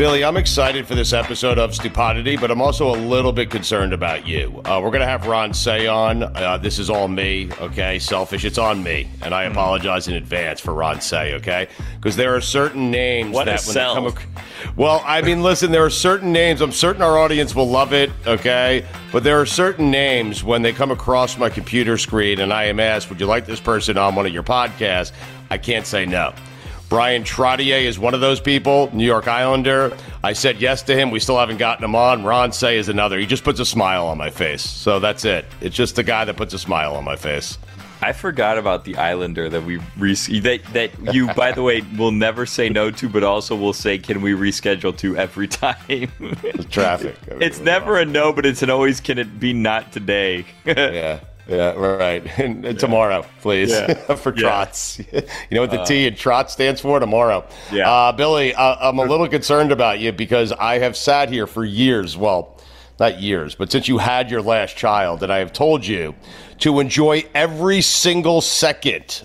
Billy, I'm excited for this episode of Stupodity, but I'm also a little bit concerned about you. Uh, we're going to have Ron Cey on. Uh, this is all me, okay? Selfish. It's on me. And I apologize in advance for Ron Cey, okay? Because there are certain names What that when they come. ac- Well, I mean, listen, there are certain names. I'm certain our audience will love it, okay? But there are certain names when they come across my computer screen and I am asked, would you like this person on one of your podcasts? I can't say no. Bryan Trottier is one of those people, New York Islander. I said yes to him. We still haven't gotten him on. Ron Cey is another. He just puts a smile on my face. So that's it. It's just the guy that puts a smile on my face. I forgot about the Islander that we re- that that you by the way will never say no to, but also will say can we reschedule to every time. Traffic. it's never a no, but it's an always can it be not today. Yeah. Yeah, right. And, and tomorrow, please, Yeah. for Yeah. trots. you know what the T in trot stands for? Tomorrow. Yeah. Uh, Billy, uh, I'm a little concerned about you because I have sat here for years. Well, not years, but since you had your last child, and I have told you to enjoy every single second,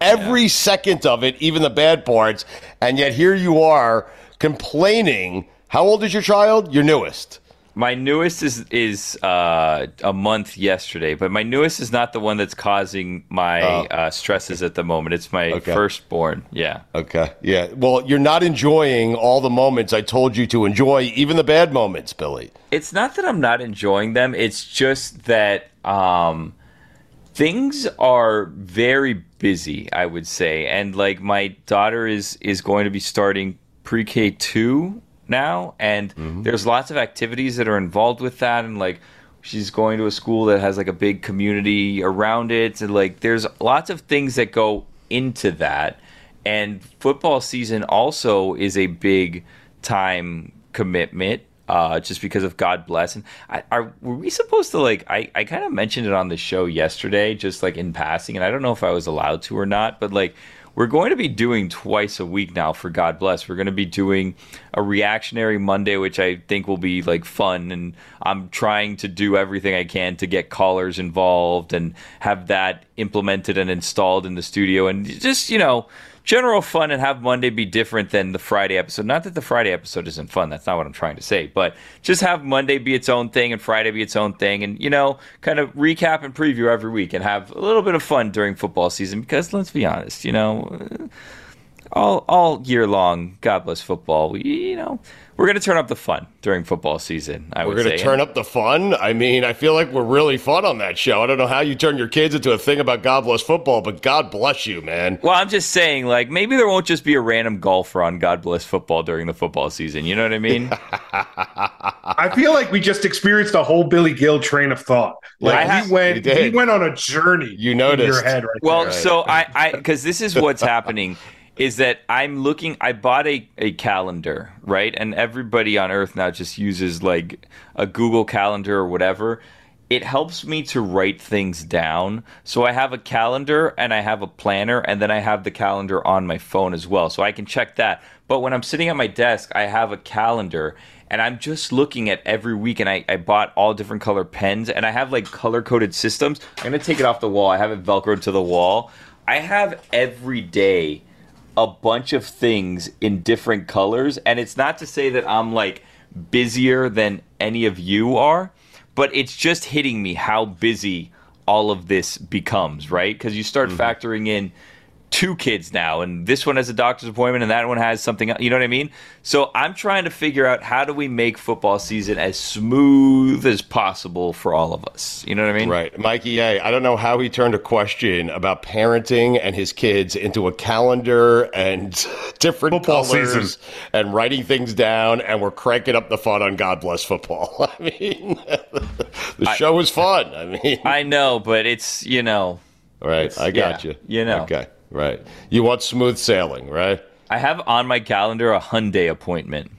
every second of it, even the bad parts. And yet here you are complaining. How old is your child? Your newest. My newest is is uh, a month yesterday, but my newest is not the one that's causing my Oh. uh, stresses at the moment. It's my Okay. firstborn. Yeah. Okay. Yeah. Well, you're not enjoying all the moments I told you to enjoy, even the bad moments, Billy. it's not that I'm not enjoying them. It's just that um, things are very busy. I would say, and like my daughter is is going to be starting pre K two now, and there's lots of activities that are involved with that, and like she's going to a school that has like a big community around it, and like there's lots of things that go into that. And football season also is a big time commitment uh, just because of God bless. And I, are were we supposed to like? I, I kind of mentioned it on the show yesterday, just like in passing, and I don't know if I was allowed to or not. But like, we're going to be doing twice a week now for God bless. We're going to be doing a reactionary Monday, which I think will be like fun, and I'm trying to do everything I can to get callers involved and have that implemented and installed in the studio, and just you know general fun and have Monday be different than the Friday episode. Not that the Friday episode isn't fun. That's not what I'm trying to say. But just have Monday be its own thing and Friday be its own thing. And, you know, kind of recap and preview every week and have a little bit of fun during football season. Because let's be honest, you know, all, all year long, God bless football, we, you know, we're going to turn up the fun during football season. I We're would going to turn up the fun. I mean, I feel like we're really fun on that show. I don't know how you turn your kids into a thing about God bless football, but God bless you, man. Well, I'm just saying, like, maybe there won't just be a random golfer on God bless football during the football season. You know what I mean? I feel like we just experienced a whole Billy Gil train of thought. Like I have- he went, You did. he went on a journey. You in noticed. your head right Well, there. so I, I, because this is what's happening, is that I'm looking. I bought a a calendar, right? And everybody on Earth now just uses like a Google Calendar or whatever. It helps me to write things down. So I have a calendar and I have a planner, and then I have the calendar on my phone as well, so I can check that. But when I'm sitting at my desk, I have a calendar, and I'm just looking at every week, and I, I bought all different color pens, and I have like color coded systems. I'm gonna take it off the wall. I have it velcroed to the wall. I have every day a bunch of things in different colors, and it's not to say that I'm like busier than any of you are, but it's just hitting me how busy all of this becomes, right? Because you start mm-hmm. factoring in two kids now, and this one has a doctor's appointment, and that one has something. You know what I mean? So I'm trying to figure out how do we make football season as smooth as possible for all of us. You know what I mean? Right, Mikey. Hey, I don't know how he turned a question about parenting and his kids into a calendar and different football colors season. and writing things down, and we're cranking up the fun on God Bless Football. I mean, the I, show was fun. I mean, I know, but it's you know. Right, I got yeah, you. You know. Okay. Right. You want smooth sailing, right? I have on my calendar a Hyundai appointment.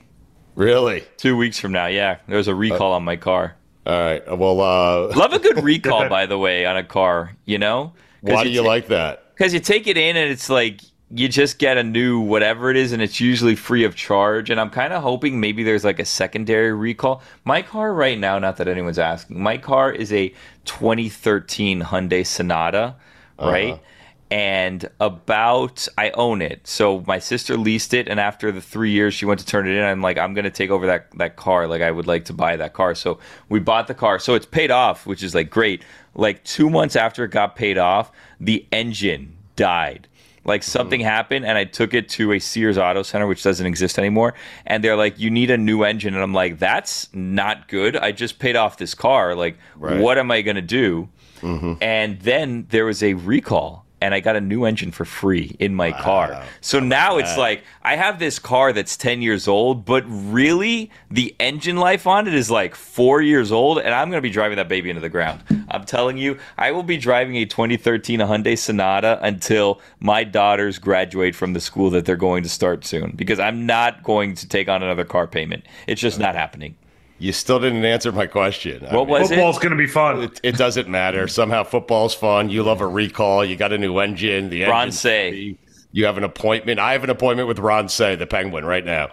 Really? Two weeks from now, yeah. There's a recall uh, on my car. All right. Well, uh... love a good recall, by the way, on a car. You know? Why do you, you like that? Because you take it in and it's like you just get a new whatever it is, and it's usually free of charge. And I'm kind of hoping maybe there's like a secondary recall. My car right now, not that anyone's asking, my car is a 2013 Hyundai Sonata, right? Uh-huh and about I own it. So my sister leased it, and after the three years she went to turn it in, I'm like, I'm gonna take over that that car. Like I would like to buy that car. So we bought the car. So it's paid off, which is like great. Like two months after it got paid off, the engine died. Like something mm. happened, and I took it to a Sears Auto Center, which doesn't exist anymore. And they're like, "You need a new engine," and I'm like, "That's not good. I just paid off this car. Like, right. what am I gonna do?" Mm-hmm. And then there was a recall and I got a new engine for free in my wow. car. So now it's like I have this car that's 10 years old, but really the engine life on it is like 4 years old and I'm going to be driving that baby into the ground. I'm telling you, I will be driving a 2013 Hyundai Sonata until my daughters graduate from the school that they're going to start soon because I'm not going to take on another car payment. It's just not happening. You still didn't answer my question. What I mean, was football's going to be fun. It, it, doesn't matter. Somehow football's fun. You love a recall. You got a new engine. The Ron Cey. You have an appointment. I have an appointment with Ron Cey, the Penguin, right now.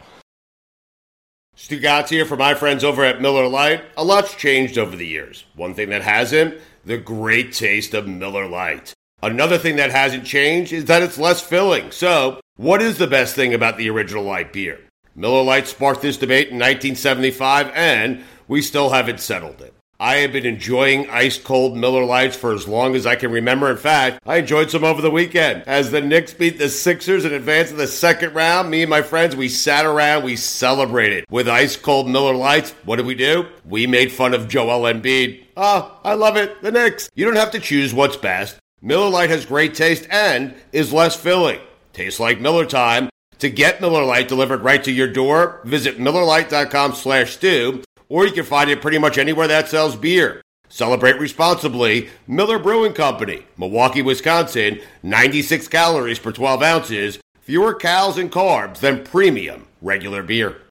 Stugotz here for my friends over at Miller Lite. A lot's changed over the years. One thing that hasn't, the great taste of Miller Lite. Another thing that hasn't changed is that it's less filling. So, what is the best thing about the original light beer? Miller Lite sparked this debate in 1975, and we still haven't settled it. I have been enjoying ice cold Miller Lites for as long as I can remember. In fact, I enjoyed some over the weekend. As the Knicks beat the Sixers in advance of the second round, me and my friends, we sat around, we celebrated with ice cold Miller Lites. What did we do? We made fun of Joel Embiid. Oh, I love it. The Knicks. You don't have to choose what's best. Miller Lite has great taste and is less filling. Tastes like Miller time to get Miller Lite delivered right to your door, visit MillerLite.com slash stew, or you can find it pretty much anywhere that sells beer. Celebrate responsibly. Miller Brewing Company, Milwaukee, Wisconsin, 96 calories per 12 ounces, fewer calories and carbs than premium regular beer.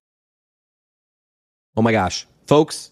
Oh my gosh. Folks,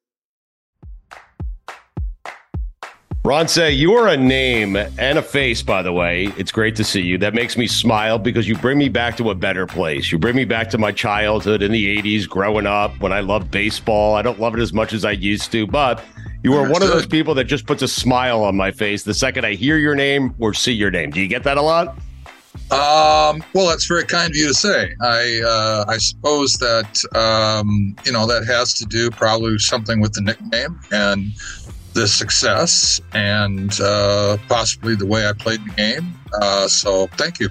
Ron Cey you are a name and a face, by the way. It's great to see you. That makes me smile because you bring me back to a better place. You bring me back to my childhood in the 80s, growing up when I loved baseball. I don't love it as much as I used to, but you are one of those people that just puts a smile on my face the second I hear your name or see your name. Do you get that a lot? Um, well, that's very kind of you to say. I uh, I suppose that um, you know that has to do probably something with the nickname and the success and uh, possibly the way I played the game. Uh, so thank you.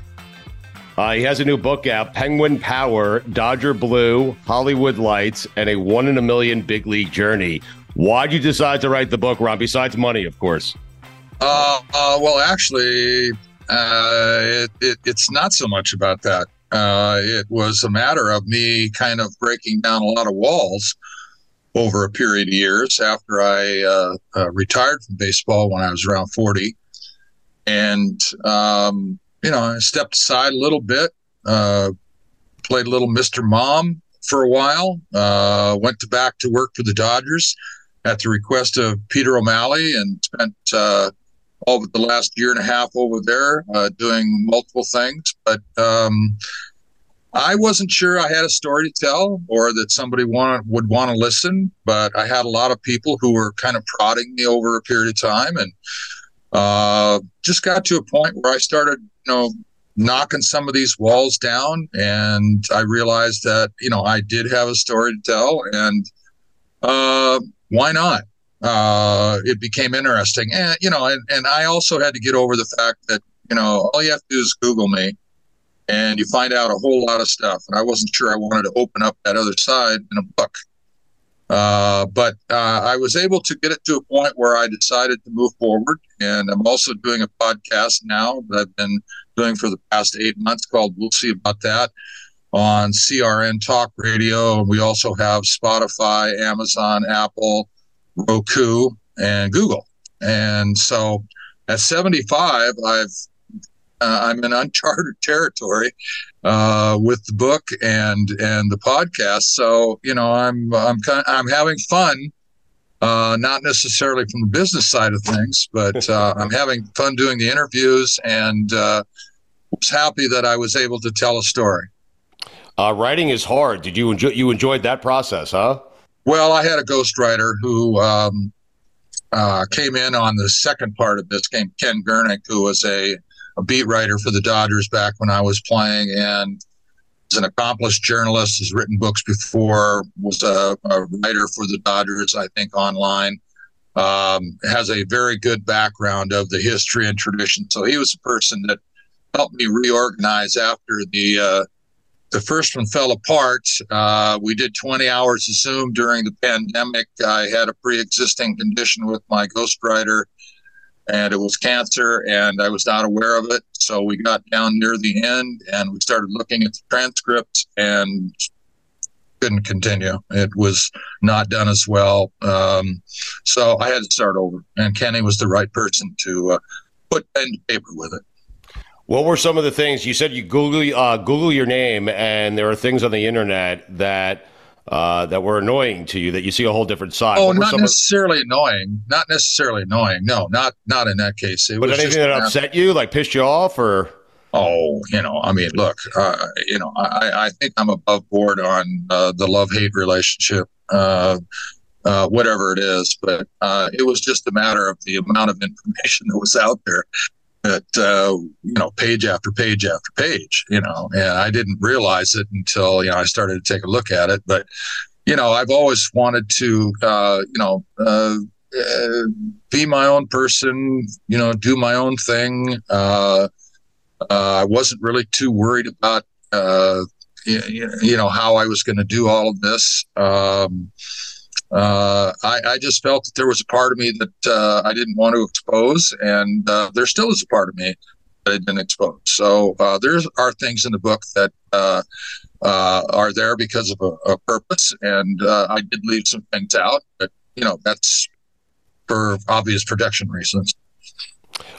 Uh, he has a new book out Penguin Power, Dodger Blue, Hollywood Lights, and a one in a million big league journey. Why'd you decide to write the book, Ron? Besides money, of course. Uh, uh, well, actually, uh, it, it, it's not so much about that. Uh, it was a matter of me kind of breaking down a lot of walls over a period of years after I uh, uh, retired from baseball when I was around 40. And, um, you know, I stepped aside a little bit, uh, played a little Mr. Mom for a while, uh, went to back to work for the Dodgers at the request of Peter O'Malley and spent uh, all of the last year and a half over there uh, doing multiple things. But um, I wasn't sure I had a story to tell or that somebody want, would want to listen, but I had a lot of people who were kind of prodding me over a period of time and uh, just got to a point where I started, you know, knocking some of these walls down. And I realized that, you know, I did have a story to tell and uh, why not? Uh, it became interesting. And, you know, and, and I also had to get over the fact that, you know, all you have to do is Google me and you find out a whole lot of stuff. And I wasn't sure I wanted to open up that other side in a book. Uh, but uh, I was able to get it to a point where I decided to move forward. And I'm also doing a podcast now that I've been doing for the past eight months called We'll See About That on CRN Talk Radio. And we also have Spotify, Amazon, Apple, Roku, and Google. And so at 75, I've uh, I'm in uncharted territory uh, with the book and and the podcast. So you know, I'm I'm kind I'm having fun. Uh, not necessarily from the business side of things, but uh, I'm having fun doing the interviews and uh, was happy that I was able to tell a story. Uh, writing is hard. Did you enjoy? You enjoyed that process, huh? Well, I had a ghostwriter who um, uh, came in on the second part of this game, Ken Gurnick, who was a a beat writer for the Dodgers back when I was playing, and is an accomplished journalist. Has written books before. Was a, a writer for the Dodgers, I think, online. Um, has a very good background of the history and tradition. So he was a person that helped me reorganize after the uh, the first one fell apart. Uh, we did 20 hours of Zoom during the pandemic. I had a pre-existing condition with my ghostwriter and it was cancer, and I was not aware of it. So we got down near the end, and we started looking at the transcript, and couldn't continue. It was not done as well. Um, so I had to start over, and Kenny was the right person to uh, put pen to paper with it. What were some of the things you said? You Google uh, Google your name, and there are things on the internet that uh, that were annoying to you that you see a whole different side? Oh, not necessarily annoying. Not necessarily annoying. No, not not in that case. It but anything that upset you, like pissed you off, or oh, you know, I mean, look, uh, you know, I, I think I'm above board on uh, the love hate relationship. Uh, uh, whatever it is, but uh, it was just a matter of the amount of information that was out there that uh, you know page after page after page you know and i didn't realize it until you know i started to take a look at it. But you know i've always wanted to uh, you know uh, uh be my own person you know do my own thing. Uh, uh, i wasn't really too worried about you, you know how i was going to do all of this. Um, uh, I, I, just felt that there was a part of me that uh, I didn't want to expose, and uh, there still is a part of me that I didn't expose. So uh, there are things in the book that uh, uh, are there because of a, a purpose, and I did leave some things out, but you know that's for obvious protection reasons.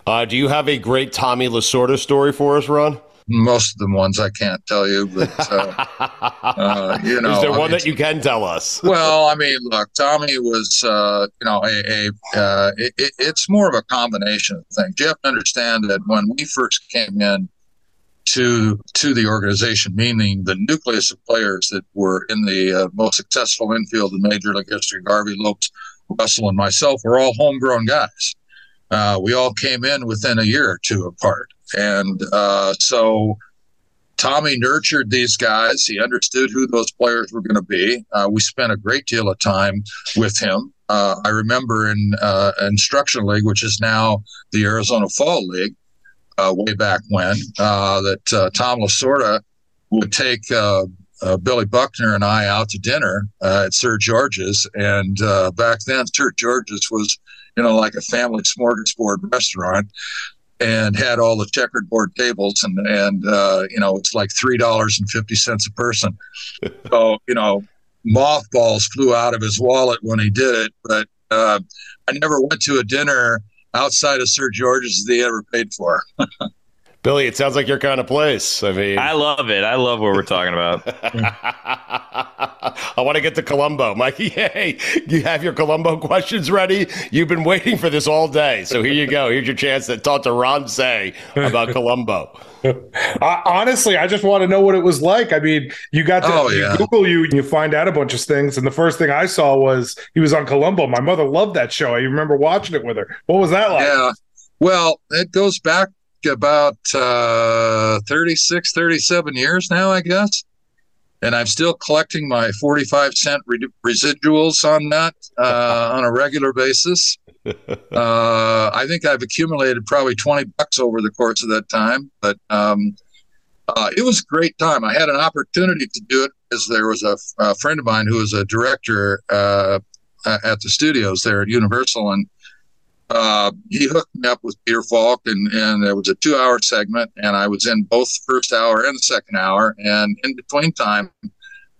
do you have a great Tommy Lasorda story for us, Ron? Most of the ones I can't tell you, but uh, uh, you know, is there I one mean, that you can tell us? well, I mean, look, Tommy was, uh, you know, a, a uh, it, it's more of a combination of things. You have to understand that when we first came in to to the organization, meaning the nucleus of players that were in the uh, most successful infield in Major League history, Garvey Lopes, Russell, and myself, were all homegrown guys. Uh, we all came in within a year or two apart and uh, so Tommy nurtured these guys. He understood who those players were going to be. Uh, we spent a great deal of time with him. Uh, I remember in uh, Instruction League, which is now the Arizona Fall League, uh, way back when, uh, that uh, Tom Lasorda would take Billy Buckner and I out to dinner at Sir George's. And back then, Sir George's was, you know, like a family smorgasbord restaurant and had all the checkered board tables and and uh, you know it's like three dollars and fifty cents a person. so you know mothballs flew out of his wallet when he did it, but uh, I never went to a dinner outside of Sir George's that he ever paid for. Billy, it sounds like your kind of place. I mean, I love it. I love what we're talking about. I want to get to Columbo. Mikey, hey, you have your Columbo questions ready? You've been waiting for this all day. So here you go. Here's your chance to talk to Ron Cey about Columbo. Uh, honestly, I just want to know what it was like. I mean, you got to oh, yeah. you Google you and you find out a bunch of things. And the first thing I saw was he was on Columbo. My mother loved that show. I remember watching it with her. What was that like? Yeah. Well, it goes back about uh, 36, 37 years now, I guess. And I'm still collecting my 45 cent re- residuals on that uh, on a regular basis. Uh, I think I've accumulated probably 20 bucks over the course of that time, but um, uh, it was a great time. I had an opportunity to do it because there was a, a, friend of mine who was a director uh, at the studios there at Universal, and uh, he hooked me up with Peter Falk, and, and there was a two hour segment, and I was in both the first hour and the second hour. And in between time,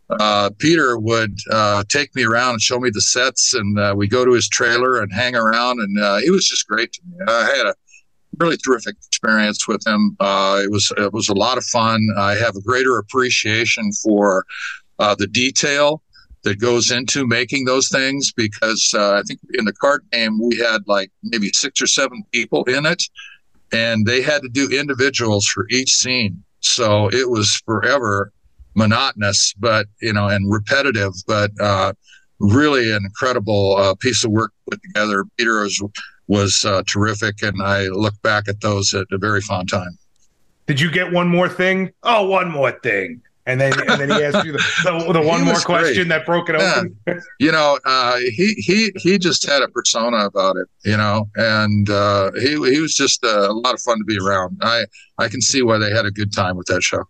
uh, Peter would uh, take me around and show me the sets, and uh, we go to his trailer and hang around. And uh, it was just great to me. I had a really terrific experience with him. Uh, it was it was a lot of fun. I have a greater appreciation for the detail that goes into making those things because uh, I think in the card game we had like maybe six or seven people in it, and they had to do individuals for each scene. So it was forever monotonous, but you know, and repetitive, but uh, really an incredible uh, piece of work put together. Peter was was uh, terrific, and I look back at those at a very fond time. Did you get one more thing? Oh, one more thing. And then, and then he asked you the, the, the one more question great. that broke it yeah. open. you know, uh, he he he just had a persona about it, you know, and uh, he he was just uh, a lot of fun to be around. I I can see why they had a good time with that show.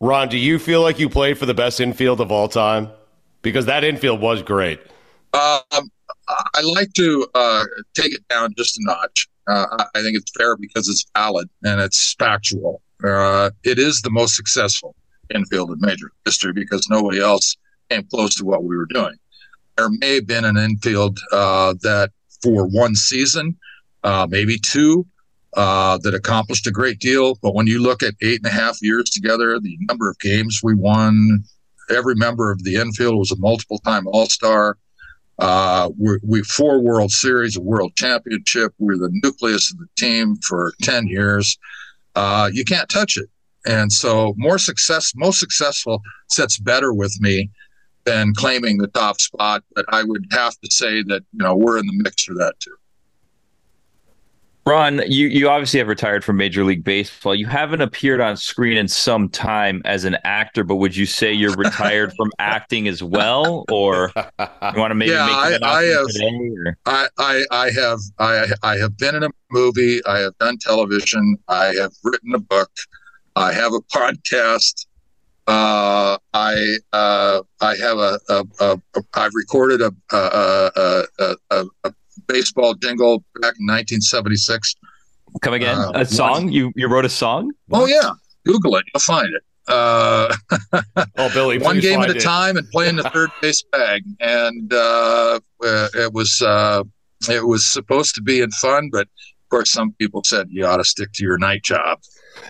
Ron, do you feel like you played for the best infield of all time? Because that infield was great. Um, I like to uh, take it down just a notch. Uh, I think it's fair because it's valid and it's factual. Uh, it is the most successful infield in major history because nobody else came close to what we were doing. There may have been an infield uh, that for one season, uh, maybe two, uh, that accomplished a great deal. But when you look at eight and a half years together, the number of games we won, every member of the infield was a multiple time All Star. Uh, we we four World Series, a World Championship. We're the nucleus of the team for 10 years. Uh, you can't touch it. And so more success, most successful sets better with me than claiming the top spot. But I would have to say that, you know, we're in the mix for that too. Ron, you, you obviously have retired from Major League Baseball. You haven't appeared on screen in some time as an actor, but would you say you're retired from acting as well, or you want to maybe yeah, make I, I have, today, I, I, I have I, I have been in a movie. I have done television. I have written a book. I have a podcast. Uh, I uh, I have a, a, a, a I've recorded a a, a, baseball jingle back in 1976. Come again? Uh, a song? One, you you wrote a song? Oh yeah, Google it. You'll find it. Uh, oh, Billy, one game at a it. time and playing the third base bag, and uh, it was uh, it was supposed to be in fun, but of course, some people said you ought to stick to your night job.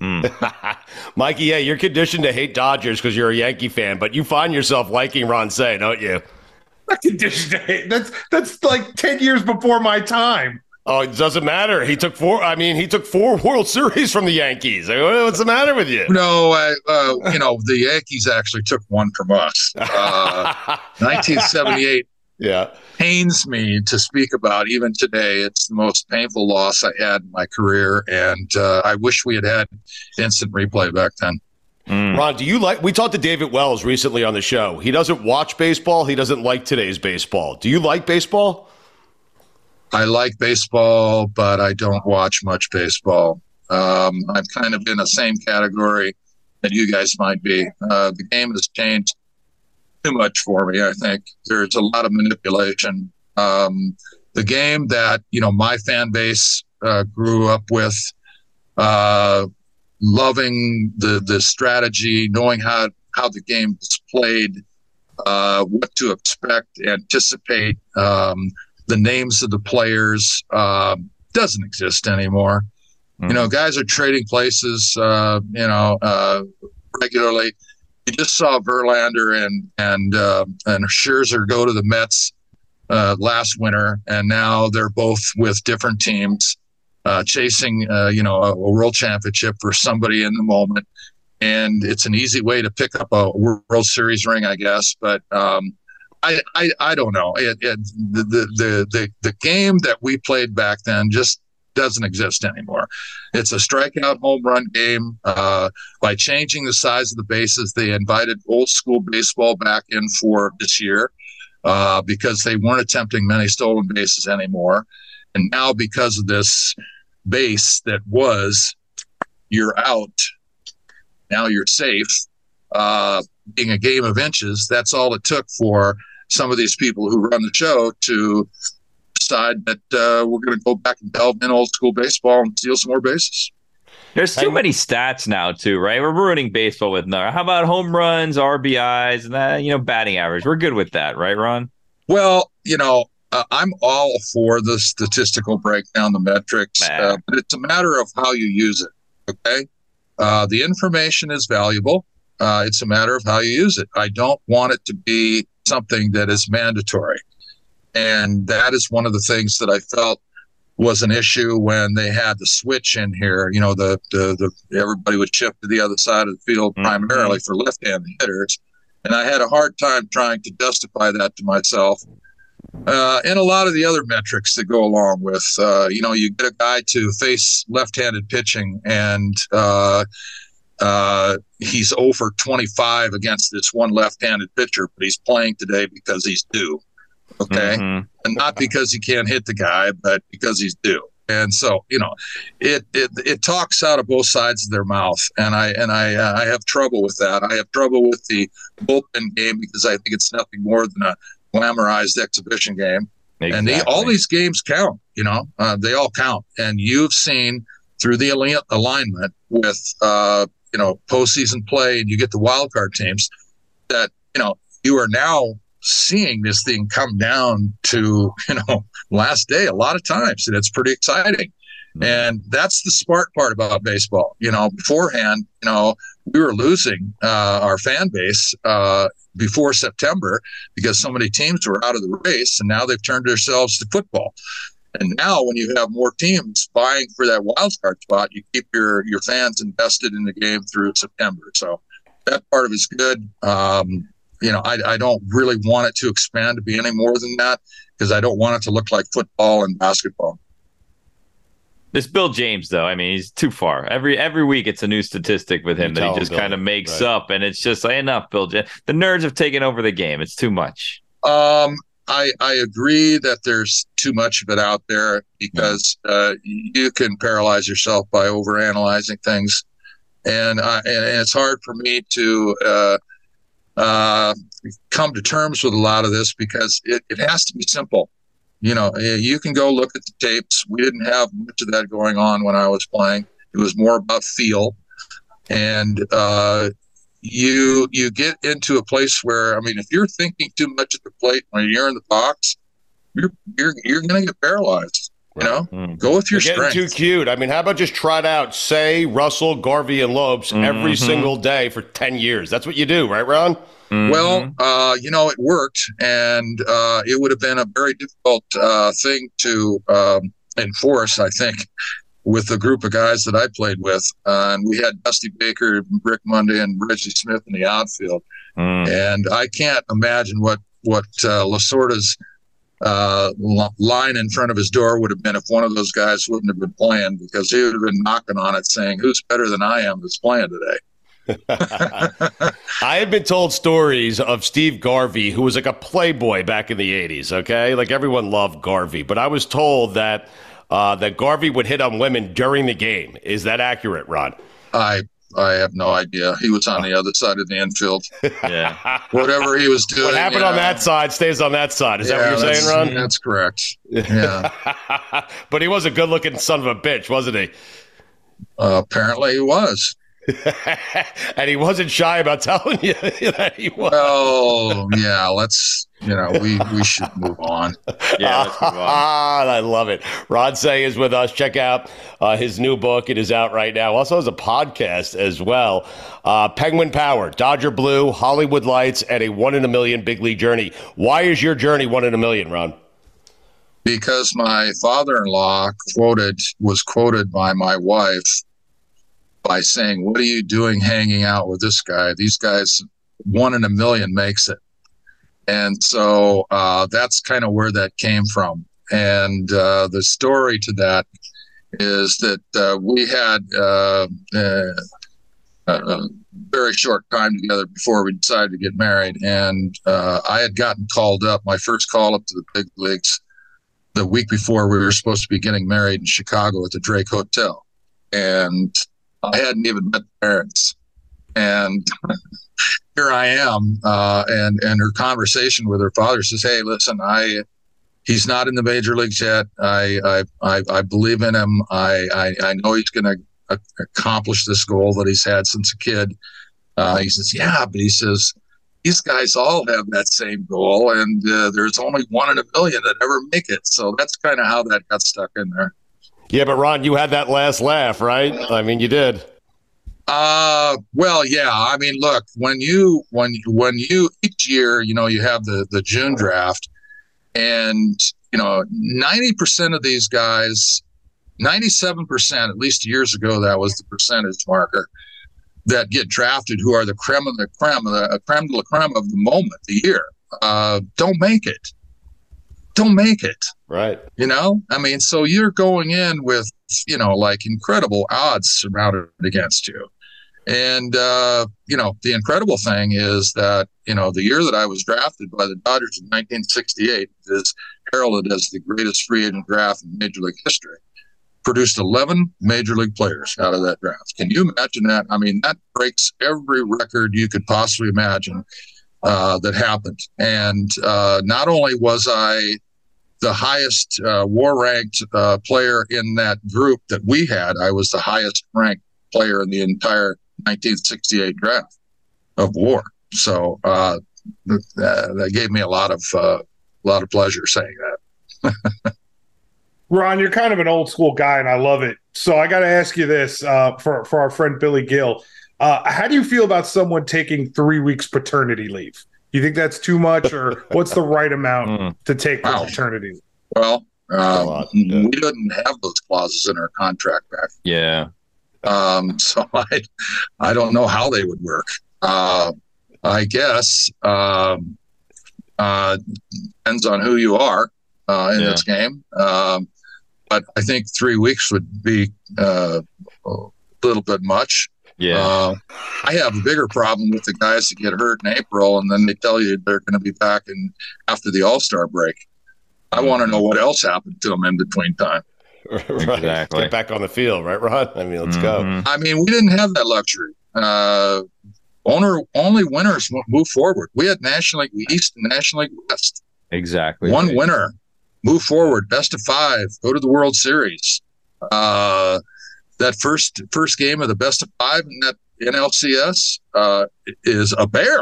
Mm. Mikey, yeah, you're conditioned to hate Dodgers because you're a Yankee fan, but you find yourself liking Ron Cey, don't you? Not conditioned to hate. That's that's like ten years before my time. Oh, it doesn't matter. He took four. I mean, he took four World Series from the Yankees. What's the matter with you? No, uh, uh, you know the Yankees actually took one from us. Uh, 1978. Yeah. pains me to speak about even today. It's the most painful loss I had in my career, and uh, I wish we had had instant replay back then. Mm. Ron, do you like? We talked to David Wells recently on the show. He doesn't watch baseball. He doesn't like today's baseball. Do you like baseball? I like baseball, but I don't watch much baseball. Um, I'm kind of in the same category that you guys might be. Uh, the game has changed too much for me. I think there's a lot of manipulation. Um, the game that you know my fan base uh, grew up with, uh, loving the the strategy, knowing how how the game is played, uh, what to expect, anticipate. Um, the names of the players uh, doesn't exist anymore. Mm-hmm. You know, guys are trading places. Uh, you know, uh, regularly. You just saw Verlander and and uh, and Scherzer go to the Mets uh, last winter, and now they're both with different teams, uh, chasing uh, you know a, a world championship for somebody in the moment. And it's an easy way to pick up a World Series ring, I guess. But um, I, I, I don't know. It, it, the, the, the, the game that we played back then just doesn't exist anymore. It's a strikeout home run game. Uh, by changing the size of the bases, they invited old school baseball back in for this year uh, because they weren't attempting many stolen bases anymore. And now, because of this base that was, you're out. Now you're safe. Uh, being a game of inches, that's all it took for some of these people who run the show to decide that uh, we're going to go back and delve in old school baseball and steal some more bases. There's too many stats now, too, right? We're ruining baseball with no. How about home runs, RBIs, and that, you know, batting average? We're good with that, right, Ron? Well, you know, uh, I'm all for the statistical breakdown, the metrics, uh, but it's a matter of how you use it. Okay. Uh, the information is valuable. Uh, it's a matter of how you use it. I don't want it to be something that is mandatory. And that is one of the things that I felt was an issue when they had the switch in here. You know, the the, the everybody would shift to the other side of the field mm-hmm. primarily for left-handed hitters, and I had a hard time trying to justify that to myself. Uh, and a lot of the other metrics that go along with, uh, you know, you get a guy to face left-handed pitching, and uh, uh he's over 25 against this one left-handed pitcher, but he's playing today because he's due. Okay. Mm-hmm. And not because he can't hit the guy, but because he's due. And so, you know, it, it it talks out of both sides of their mouth, and I and I uh, I have trouble with that. I have trouble with the bullpen game because I think it's nothing more than a glamorized exhibition game. Exactly. And they, all these games count. You know, uh, they all count. And you've seen through the alignment with uh, you know postseason play, and you get the wild card teams that you know you are now seeing this thing come down to you know last day a lot of times and it's pretty exciting. Mm-hmm. and that's the smart part about baseball. You know beforehand you know we were losing uh, our fan base uh, before september because so many teams were out of the race and now they've turned themselves to football. And now when you have more teams vying for that wild card spot you keep your your fans invested in the game through september. So that part of it's good. Um, you know, I, I don't really want it to expand to be any more than that because I don't want it to look like football and basketball. This Bill James, though, I mean, he's too far. Every every week, it's a new statistic with him you that he just kind of makes right. up, and it's just like enough. Bill James, the nerds have taken over the game. It's too much. Um, I I agree that there's too much of it out there because uh, you can paralyze yourself by overanalyzing things, and uh, and it's hard for me to. Uh, uh, come to terms with a lot of this because it, it has to be simple. You know, you can go look at the tapes. We didn't have much of that going on when I was playing. It was more about feel, and uh, you you get into a place where I mean, if you're thinking too much at the plate when you're in the box, you're you're you're going to get paralyzed. You know, mm-hmm. go with your You're strength. Too cute. I mean, how about just trot out, say Russell, Garvey, and Lopes mm-hmm. every single day for ten years? That's what you do, right, Ron? Mm-hmm. Well, uh, you know, it worked, and uh, it would have been a very difficult uh, thing to um, enforce. I think with the group of guys that I played with, uh, and we had Dusty Baker, Rick Monday, and Reggie Smith in the outfield, mm. and I can't imagine what what uh, Lasorda's uh, line in front of his door would have been if one of those guys wouldn't have been playing because he would have been knocking on it saying, "Who's better than I am that's playing today?" I have been told stories of Steve Garvey, who was like a playboy back in the '80s. Okay, like everyone loved Garvey, but I was told that uh, that Garvey would hit on women during the game. Is that accurate, Ron? I I have no idea. He was on the other side of the infield. Yeah. Whatever he was doing. What happened yeah. on that side stays on that side. Is Yeah, that what you're saying, Ron? That's correct. Yeah. but he was a good-looking son of a bitch, wasn't he? Uh, apparently he was. and he wasn't shy about telling you that he was. Oh yeah, let's you know we we should move on. Yeah, let's move on. I love it. Ron Cey is with us. Check out uh, his new book. It is out right now. Also has a podcast as well. Uh, Penguin Power, Dodger Blue, Hollywood Lights, and a one in a million big league journey. Why is your journey one in a million, Ron? because my father-in-law quoted was quoted by my wife by saying, "What are you doing hanging out with this guy? These guys, one in a million makes it." And so uh, that's kind of where that came from. And uh, the story to that is that uh, we had uh, uh, a very short time together before we decided to get married, and uh, I had gotten called up. My first call up to the big leagues the week before we were supposed to be getting married in Chicago at the Drake Hotel. And I hadn't even met the parents. And here I am. Uh, and, and her conversation with her father says, Hey, listen, I, he's not in the major leagues yet. I, I, I, I believe in him. I, I, I know he's going to accomplish this goal that he's had since a kid. Uh, he says, Yeah, but he says, these guys all have that same goal, and uh, there's only one in a million that ever make it. So that's kind of how that got stuck in there. Yeah, but Ron, you had that last laugh, right? I mean, you did. Uh, well, yeah. I mean, look, when you when when you each year, you know, you have the the June draft, and you know, ninety percent of these guys, ninety seven percent, at least years ago, that was the percentage marker that get drafted, who are the creme of the creme, the creme de la creme of the moment, the year, uh, don't make it. Don't make it. Right. You know, I mean, so you're going in with, you know, like incredible odds surrounded against you. And, uh, you know, the incredible thing is that, you know, the year that I was drafted by the Dodgers in 1968 is heralded as the greatest free agent draft in Major League history. Produced 11 major league players out of that draft. Can you imagine that? I mean, that breaks every record you could possibly imagine uh, that happened. And uh, not only was I the highest uh, WAR ranked uh, player in that group that we had. I was the highest ranked player in the entire 1968 draft of WAR. So uh, th- that gave me a lot of uh, a lot of pleasure saying that. Ron, you're kind of an old school guy, and I love it. So I got to ask you this uh, for for our friend Billy Gil. Uh, how do you feel about someone taking three weeks paternity leave? You think that's too much, or what's the right amount to take for Wow. paternity? leave? Well, um, we didn't have those clauses in our contract back. Yeah. Um, so I, I don't know how they would work. Uh, I guess um, uh, depends on who you are uh, in Yeah. this game. Um, but I think three weeks would be uh, a little bit much. Yeah. Uh, I have a bigger problem with the guys that get hurt in April and then they tell you they're going to be back in after the All Star break. I want to know what else happened to them in between time. right. Exactly. Get back on the field, right, Ron? I mean, let's go. Mhm. I mean, we didn't have that luxury. Uh, owner only winners move forward. We had National League East and National League West. Exactly. One right. winner, move forward, best of five, go to the World Series. Uh, that first first game of the best of five in that NLCS uh, is a bear.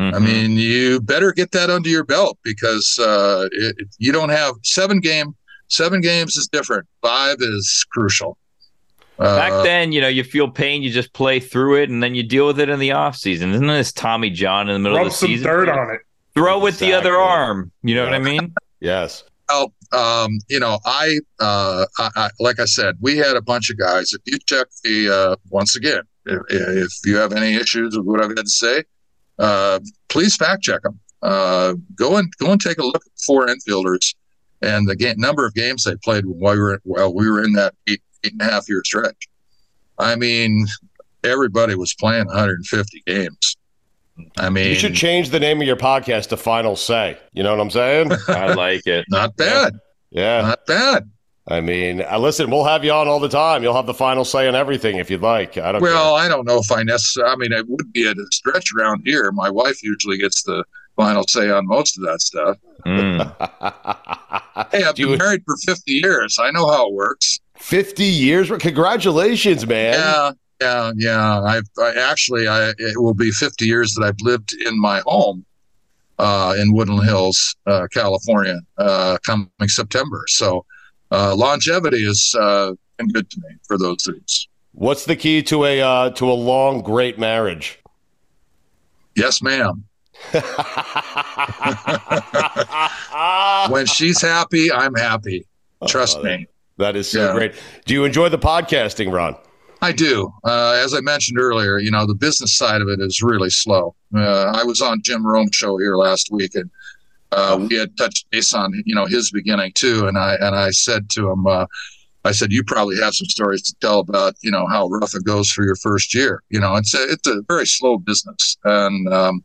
I Mhm. mean, you better get that under your belt because uh, it, it- you don't have seven game. Seven games is different. Five is crucial. Uh, Back then, you know, you feel pain, you just play through it, and then you deal with it in the off season. Isn't this Tommy John in the middle of the some season? dirt on it. Throw with the other arm. You know what I mean? Yes. Well, um, you know, I, uh, I, I, like I said, we had a bunch of guys. If you check the, uh, once again, if, if you have any issues with what I've had to say, uh, please fact check them. Uh, go and go and take a look at four infielders and the game, number of games they played while we were while we were in that eight eight and a half year stretch. I mean, everybody was playing 150 games. I mean, You should change the name of your podcast to Final Say. You know what I'm saying? I like it. not bad, Yeah. not bad. I mean, uh, listen, we'll have you on all the time. You'll have the final say on everything if you'd like. I don't Well, I don't know if I necessarily. I mean, it would be a stretch around here. My wife usually gets the final say on most of that stuff. Mm. Hey, I've Do been you- married for 50 years. I know how it works. 50 years? Congratulations, man. Yeah, yeah, yeah. I've I actually, I it will be 50 years that I've lived in my home uh, in Woodland Hills, uh, California, uh, coming September. So uh, longevity has uh, been good to me for those things. What's the key to a uh, to a long, great marriage? Yes, ma'am. When she's happy, I'm happy. Trust Oh, me. That is so Yeah. great. Do you enjoy the podcasting, Ron? I do. Uh, as I mentioned earlier, you know, the business side of it is really slow. Uh, I was on Jim Rome show here last week, and uh, we had touched base on you know his beginning too. And I and I said to him, uh, I said, you probably have some stories to tell about you know how rough it goes for your first year. You know, it's a, it's a very slow business and um,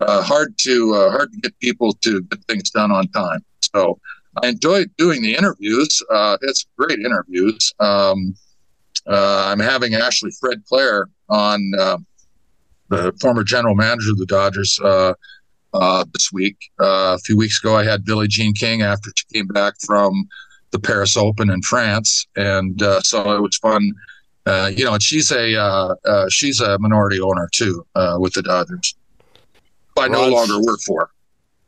uh, hard to uh, hard to get people to get things done on time. So I enjoyed doing the interviews. Uh, it's great interviews. Um, uh, I'm having actually Fred Claire on, uh, the former general manager of the Dodgers, uh, uh, this week. Uh, a few weeks ago, I had Billie Jean King after she came back from the Paris Open in France, and uh, so it was fun. Uh, you know, and she's a she's a minority owner too uh, with the Dodgers. I no longer work for.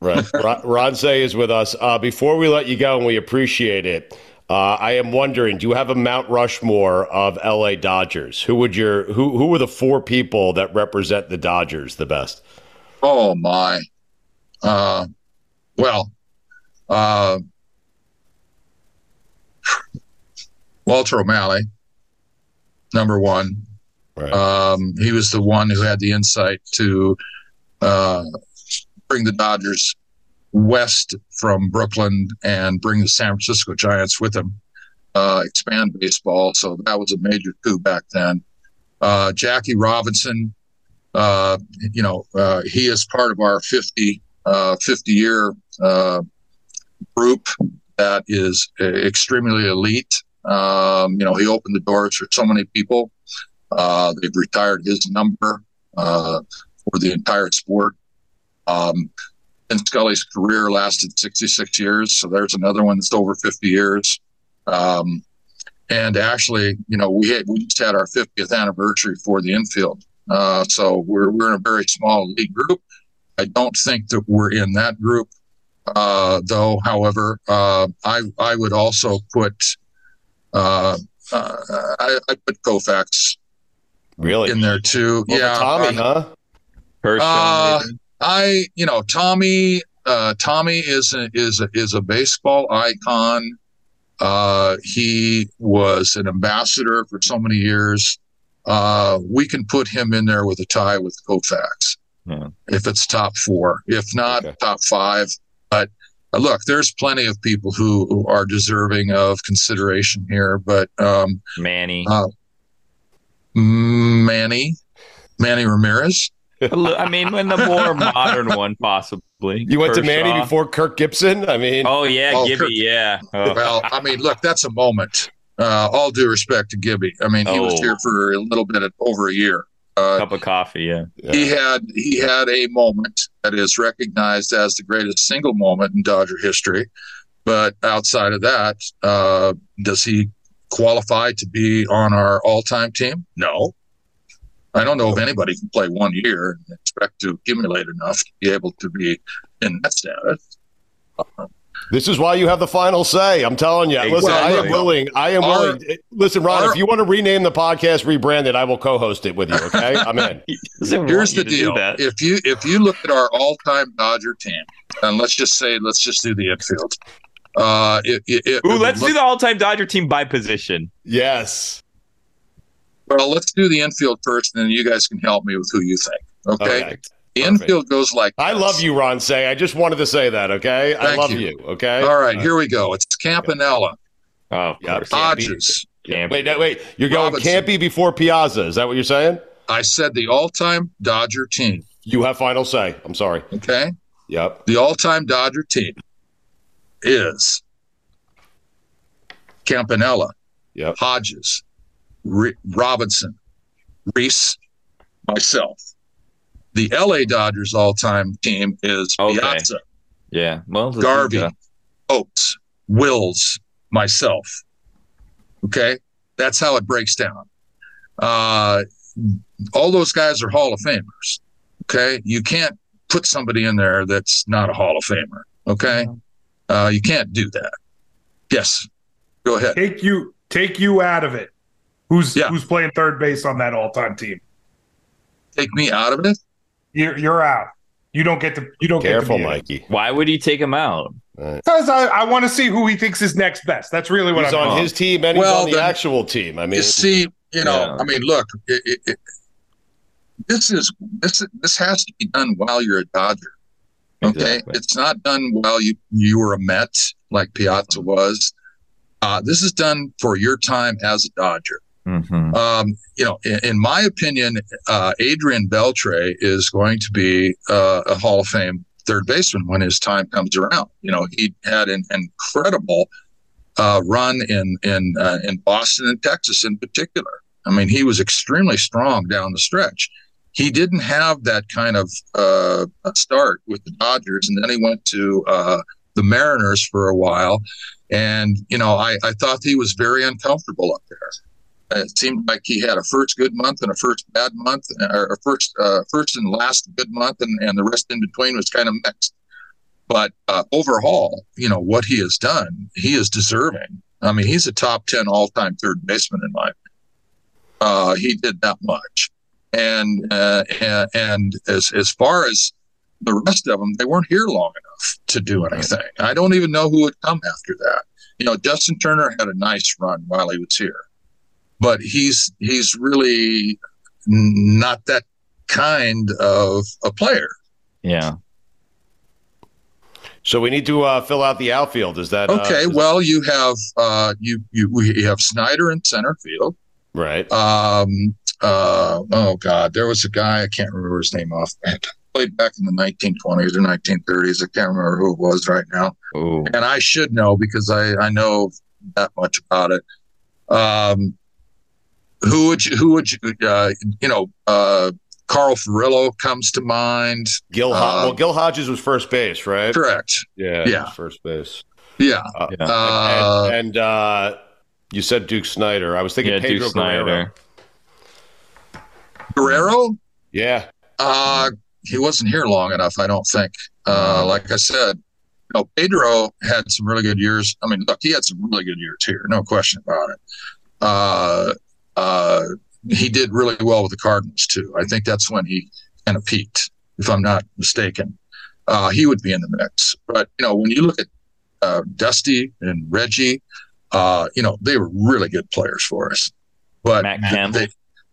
Right. Ron, Ron Cey is with us. Uh, before we let you go, and we appreciate it, uh, I am wondering: Do you have a Mount Rushmore of LA Dodgers? Who would your who who are the four people that represent the Dodgers the best? Oh my. Uh, well, uh, Walter O'Malley, number one. Right. Um, he was the one who had the insight to uh, bring the Dodgers west from Brooklyn and bring the San Francisco Giants with him, uh, expand baseball. So that was a major coup back then. Uh, Jackie Robinson, uh, you know, uh, he is part of our 50, uh, 50 year uh, group that is extremely elite. Um, you know, he opened the doors for so many people. They've retired his number for the entire sport. Um, and Scully's career lasted 66 years, so there's another one that's over 50 years. Um, and actually, you know, we had, we just had our 50th anniversary for the infield. Uh, so we're we're in a very small league group. I don't think that we're in that group, uh, though. However, uh, I I would also put uh, uh, I, I put Koufax Really? in there too. Well, yeah, Tommy, uh, huh? Kershaw, Uh, maybe? I, you know, Tommy, uh, Tommy is a, is a, is a baseball icon. Uh, he was an ambassador for so many years. Uh, we can put him in there with a tie with Koufax Yeah. if it's top four, if not Okay. top five. But uh, look, there's plenty of people who, who are deserving of consideration here. But um, Manny. uh, Manny, Manny Ramirez. I mean, when the more modern one, possibly. You went to Manny before Kirk Gibson. I mean, Oh yeah, Oh, Gibby, Kirk- yeah. Oh. Well, I mean, look, that's a moment. Uh, all due respect to Gibby. I mean, he was Oh. here for a little bit over a year. Uh, cup of coffee, yeah. He had he had a moment that is recognized as the greatest single moment in Dodger history. But outside of that, uh, does he qualify to be on our all-time team? No. I don't know if anybody can play one year and expect to accumulate enough to be able to be in that status. This is why you have the final say. I'm telling you. Listen, I am willing. I am Our- willing. Listen, Ron, our- if you want to rename the podcast, rebrand it, I will co-host it with you. Okay, I'm in. Here's the you to do deal: that. if you if you look at our all-time Dodger team, and let's just say let's just do the infield. Uh, it, it, it- Ooh, it let's look- do the all-time Dodger team by position. Yes. Well, let's do the infield first, and then you guys can help me with who you think. Okay. Okay. The infield goes like I love you, Ron. Cey. I just wanted to say that. Okay. I love you. you. Okay. All right, here we go. Uh, it's Campanella, Oh, of Yeah, course. Campy. Hodges. Campy. Wait, no, wait. You're going Robinson. Campy before Piazza. Is that what you're saying? I said the all-time Dodger team. You have final say. I'm sorry. Okay, Yep. the all-time Dodger team is Campanella, Yep. Hodges, Re- Robinson, Reese, myself. The LA Dodgers all-time team is Okay. Piazza, Yeah. Well, Garvey, Lopes, Wills, myself. Okay, that's how it breaks down. Uh, all those guys are Hall of Famers. Okay, you can't put somebody in there that's not a Hall of Famer. Okay, uh, you can't do that. Yes, go ahead. Take you take you out of it. Who's Yeah. who's playing third base on that all time team? Take me out of it. You're you're out. You don't get to you don't Careful, get to Mikey. Why would he take him out? Because I, I want to see who he thinks is next best. That's really what He's I'm on his team and he's Well, on the then- actual team. I mean, You see, you know, Yeah. I mean, look, it, it, it, this is this this has to be done while you're a Dodger. Okay, Exactly. it's not done while you you were a Met like Piazza was. Uh, this is done for your time as a Dodger. Mm-hmm. Um, you know, in, in my opinion, uh, Adrian Beltre is going to be uh, a Hall of Fame third baseman when his time comes around. You know, he had an incredible uh, run in in uh, in Boston and Texas in particular. I mean, he was extremely strong down the stretch. He didn't have that kind of uh, start with the Dodgers, and then he went to uh, the Mariners for a while. And you know, I, I thought he was very uncomfortable up there. It seemed like he had a first good month and a first bad month, or a first uh, first and last good month, and, and the rest in between was kind of mixed. But uh, overall, you know what he has done, he is deserving. I mean, he's a top ten all time third baseman in my. opinion. Uh, he did that much, and uh, and, and as as far as the rest of them, they weren't here long enough to do anything. I don't even know who would come after that. You know, Justin Turner had a nice run while he was here, but he's he's really not that kind of a player. Yeah. so we need to uh, fill out the outfield. Is that uh, Okay, is- well, you have uh, you you we have Snider in center field. right? Um, uh, oh God, there was a guy I can't remember his name off. Played back in the 1920s or 1930s. I can't remember who it was right now. Ooh. and I should know because I, I know that much about it. Um, who would you, who would you, uh, you know, uh, Carl Furillo comes to mind. Gil. Uh, well, Gil Hodges was first base, right? Correct. Yeah. Yeah. First base. Yeah. Uh, Yeah. Uh, and and uh, you said Duke Snider. I was thinking Yeah, Pedro Duke Snider. Guerrero. Guerrero, Yeah. uh, he wasn't here long enough, I don't think. Uh, like I said, you know, Pedro had some really good years. I mean, look, he had some really good years here, no question about it. Uh, uh, he did really well with the Cardinals too. I think that's when he kind of peaked, if I'm not mistaken. Uh, he would be in the mix. But you know, when you look at uh, Dusty and Reggie, uh, you know, they were really good players for us. But Matt Kemp. they-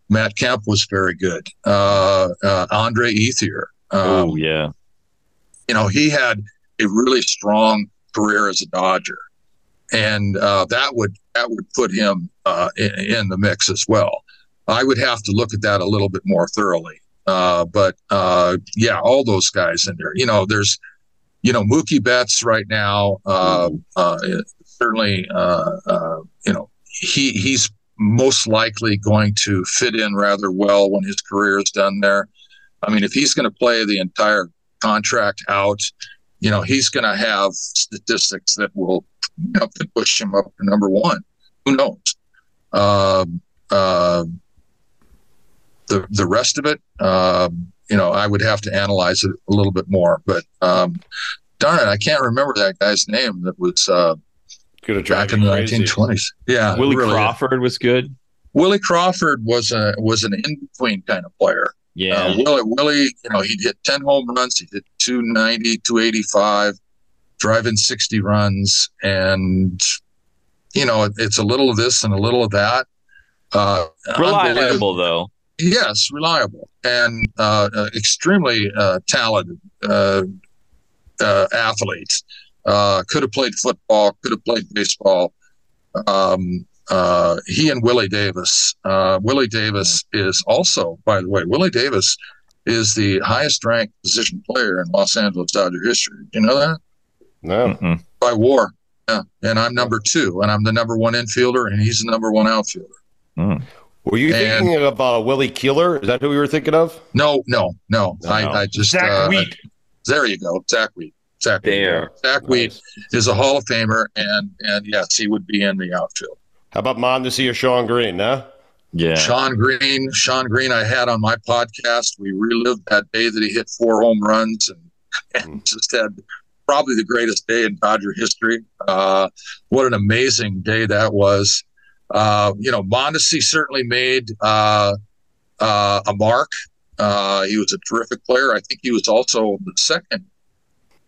Matt was very good. Uh, uh, Andre Ethier, um, oh yeah. you know, he had a really strong career as a Dodger, and uh, that would that would put him uh, in, in the mix as well. I would have to look at that a little bit more thoroughly. Uh, but uh, yeah, all those guys in there. You know, there's you know Mookie Betts right now. Uh, uh, certainly, you know he he's most likely going to fit in rather well when his career is done there. I mean, if he's going to play the entire contract out, you know, he's going to have statistics that will you know, push him up to number one. Who knows? Um, um, the the rest of it, um, you know, I would have to analyze it a little bit more. But um, darn it, I can't remember that guy's name. That was uh, Gonna back in the crazy. 1920s. Yeah, Willie really. Crawford was good. Willie Crawford was a was an in between kind of player. Yeah. Uh, Willie, Willie, you know, he hit 10 home runs. He hit 290, 285, driving 60 runs. And, you know, it, it's a little of this and a little of that. Uh. Reliable though. yes, reliable and uh, uh, extremely uh, talented uh, uh, athlete. Uh, could have played football, could have played baseball. Um, he and Willie Davis. Willie Davis is also, by the way, Willie Davis is the highest ranked position player in Los Angeles Dodger history. Do you know that? No. Mm-hmm. By WAR. Yeah. And I'm number two, and I'm the number one infielder, and he's the number one outfielder. Mm. Were you and, thinking of uh, Willie Keeler? Is that who you were thinking of? No, no, no. no. I, I, just Zack uh, Wheat. there you go, Zack Wheat. Zack there. Wheat. Zack nice. Wheat is a Hall of Famer, and and yes, he would be in the outfield. How about Mondesi or Shawn Green? Huh? Yeah. Shawn Green, Shawn Green, I had on my podcast. We relived that day that he hit four home runs and, and mm. just had probably the greatest day in Dodger history. Uh, what an amazing day that was. Uh, you know, Mondesi certainly made uh, uh, a mark. Uh, he was a terrific player. I think he was also the second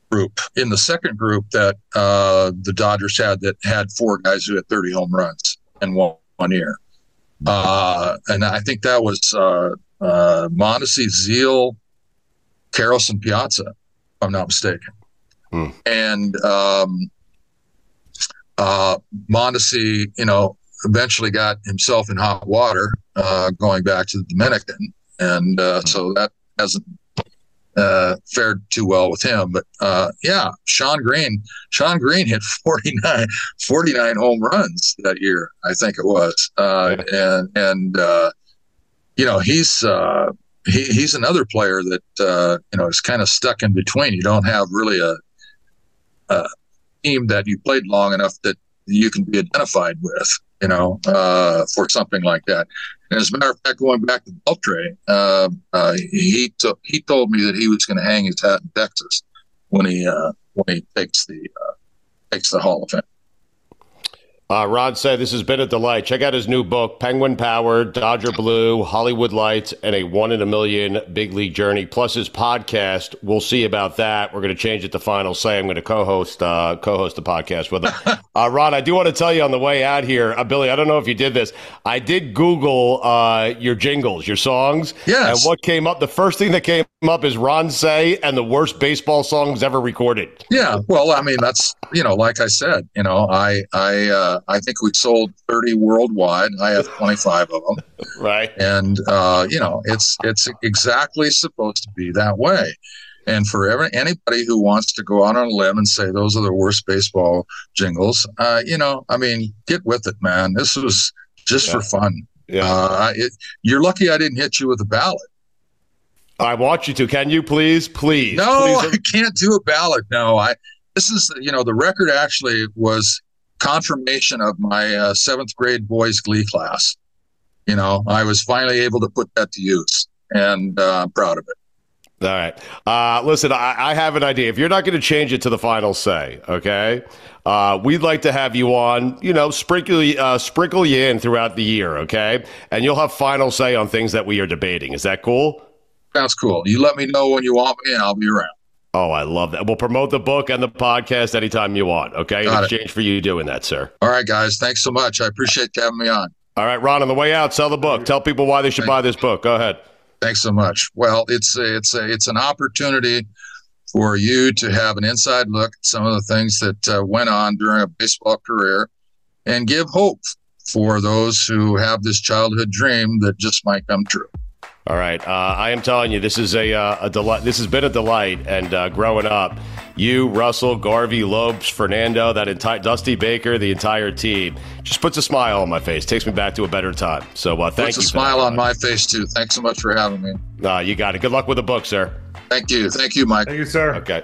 group in the second group that uh, the Dodgers had that had four guys who had 30 home runs in one, one year. Uh, and I think that was uh, uh, Mondesi, Karros, and Piazza, if I'm not mistaken. Hmm. And um, uh, Mondesi, you know, eventually got himself in hot water uh, going back to the Dominican. And uh, hmm. so that hasn't uh, fared too well with him. But uh, yeah, Shawn Green, Shawn Green hit 49, 49 home runs that year, I think it was. Uh, and, and, uh, you know, he's, uh, he, he's another player that, uh, you know, is kind of stuck in between. You don't have really a, a team that you played long enough that you can be identified with, you know, uh, for something like that. And as a matter of fact, going back to Beltre, uh, uh, he he told me that he was going to hang his hat in Texas when he uh, when he takes the uh, takes the Hall of Fame. Uh, Ron Cey, This has been a delight. Check out his new book, Penguin Power, Dodger Blue, Hollywood Lights, and a one in a million big league journey, plus his podcast. We'll see about that. We're going to change it to Final Say. I'm going to co host uh, co host the podcast with him. uh, Ron, I do want to tell you on the way out here, uh, Billy, I don't know if you did this. I did Google uh, your jingles, your songs. Yes. And what came up, the first thing that came up is Ron Cey and the worst baseball songs ever recorded. Yeah. Well, I mean, that's, you know, like I said, you know, I, I, uh, I think we sold 30 worldwide. I have 25 of them. Right. And uh, you know, it's it's exactly supposed to be that way. And for every, anybody who wants to go out on a limb and say those are the worst baseball jingles, uh, you know, I mean, get with it, man. This was just yeah. for fun. Yeah. Uh, it, you're lucky I didn't hit you with a ballot. I want you to. Can you please, please? No, please. I can't do a ballot. No, I. This is, you know, the record actually was confirmation of my uh, seventh grade boys glee class. You know, I was finally able to put that to use, and uh, I'm proud of it. All right. Uh, listen, I, I, have an idea. If you're not going to change it to the final say, okay, uh, we'd like to have you on. You know, sprinkle uh, sprinkle you in throughout the year, okay, and you'll have final say on things that we are debating. Is that cool? Sounds cool. You let me know when you want me, and I'll be around. Oh, I love that. We'll promote the book and the podcast anytime you want. Okay, Got in exchange it. for you doing that, sir. All right, guys. Thanks so much. I appreciate you having me on. All right, Ron. On the way out, sell the book. Tell people why they should Thank buy this book. Go ahead. Thanks so much. Well, it's a, it's a, it's an opportunity for you to have an inside look at some of the things that uh, went on during a baseball career, and give hope for those who have this childhood dream that just might come true. All right, uh, I am telling you, this is a, uh, a delight. This has been a delight, and uh, growing up, you, Russell, Garvey, Lopes, Fernando, that entire Dusty Baker, the entire team, just puts a smile on my face. Takes me back to a better time. So, uh, thank puts you. Puts a smile on my face too. Thanks so much for having me. Uh, you got it. Good luck with the book, sir. Thank you. Thank you, Mike. Thank you, sir. Okay.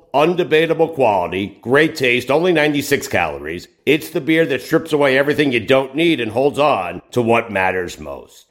undebatable quality, great taste, only 96 calories It's the beer that strips away everything you don't need and holds on to what matters most.